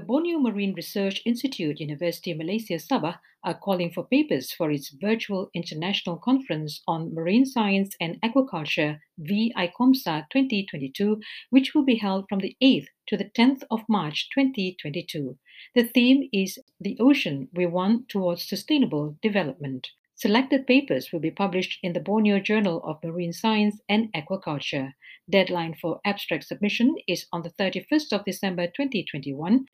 The Borneo Marine Research Institute, University of Malaysia Sabah, are calling for papers for its virtual international conference on marine science and aquaculture, VICOMSA 2022, which will be held from the 8th to the 10th of March 2022. The theme is The Ocean We Want Towards Sustainable Development. Selected papers will be published in the Borneo Journal of Marine Science and Aquaculture. Deadline for abstract submission is on the 31st of December 2021.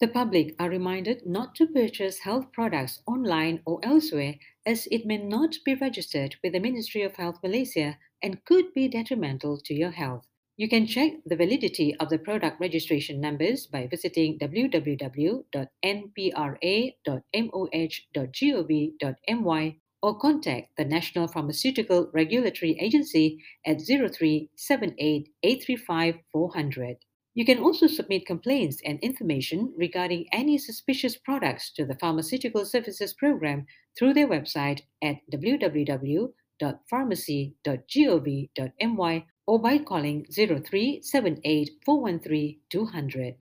The public are reminded not to purchase health products online or elsewhere as it may not be registered with the Ministry of Health Malaysia and could be detrimental to your health. You can check the validity of the product registration numbers by visiting www.npra.moh.gov.my or contact the National Pharmaceutical Regulatory Agency at 0378 835 400. You can also submit complaints and information regarding any suspicious products to the Pharmaceutical Services Program through their website at www.pharmacy.gov.my or by calling 0378 413 200.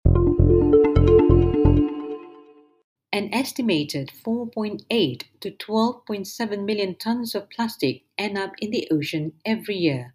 An estimated 4.8 to 12.7 million tons of plastic end up in the ocean every year.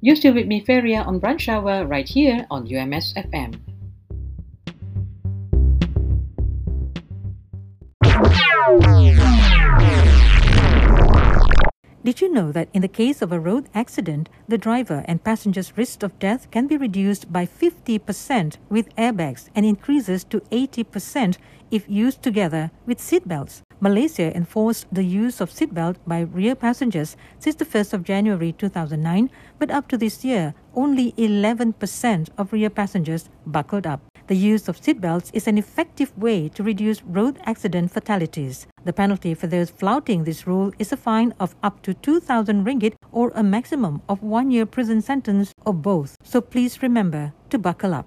You're still with me, Feria, on Brunch Hour right here on UMS FM. Did you know that in the case of a road accident, the driver and passenger's risk of death can be reduced by 50% with airbags and increases to 80% if used together with seatbelts? Malaysia enforced the use of seatbelt by rear passengers since the 1st of January 2009, but up to this year, only 11% of rear passengers buckled up. The use of seatbelts is an effective way to reduce road accident fatalities. The penalty for those flouting this rule is a fine of up to 2,000 ringgit or a maximum of one year prison sentence or both. So please remember to buckle up.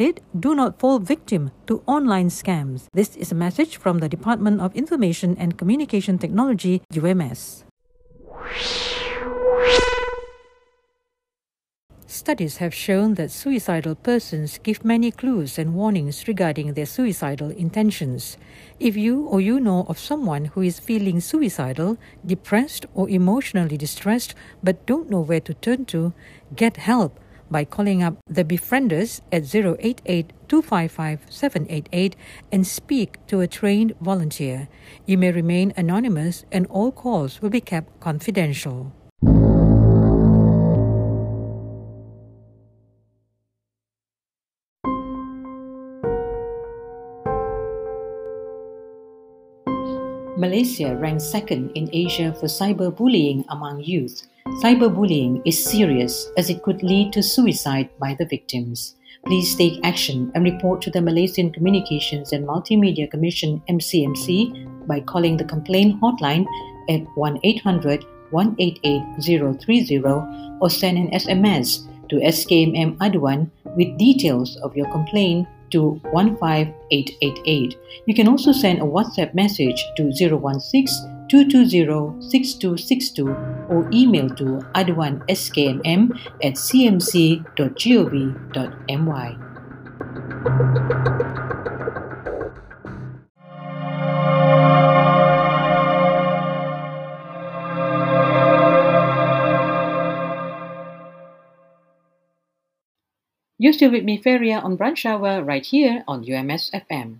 it, do not fall victim to online scams. This is a message from the Department of Information and Communication Technology, UMS. Studies have shown that suicidal persons give many clues and warnings regarding their suicidal intentions. If you or you know of someone who is feeling suicidal, depressed, or emotionally distressed but don't know where to turn to, get help by calling up the Befrienders at 088 255 788 and speak to a trained volunteer. You may remain anonymous and all calls will be kept confidential. Malaysia ranks second in Asia for cyberbullying among youth. Cyberbullying is serious as it could lead to suicide by the victims. Please take action and report to the Malaysian Communications and Multimedia Commission MCMC by calling the complaint hotline at 1-800 188 030 or send an SMS to SKMM Aduan with details of your complaint to 15888. You can also send a WhatsApp message to 016 220 6262 or email to aduanskmm at cmc.gov.my. You're still with me, Feria, on Brunch Hour right here on UMS FM.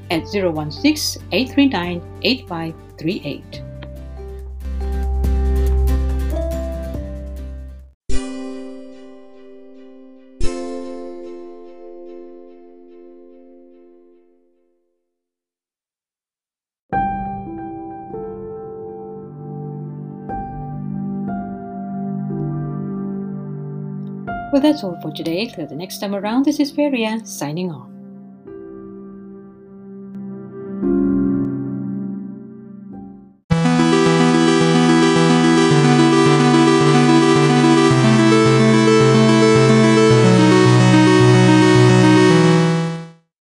at 016 839 8538. Well, that's all for today. Till the next time around, this is Feria signing off.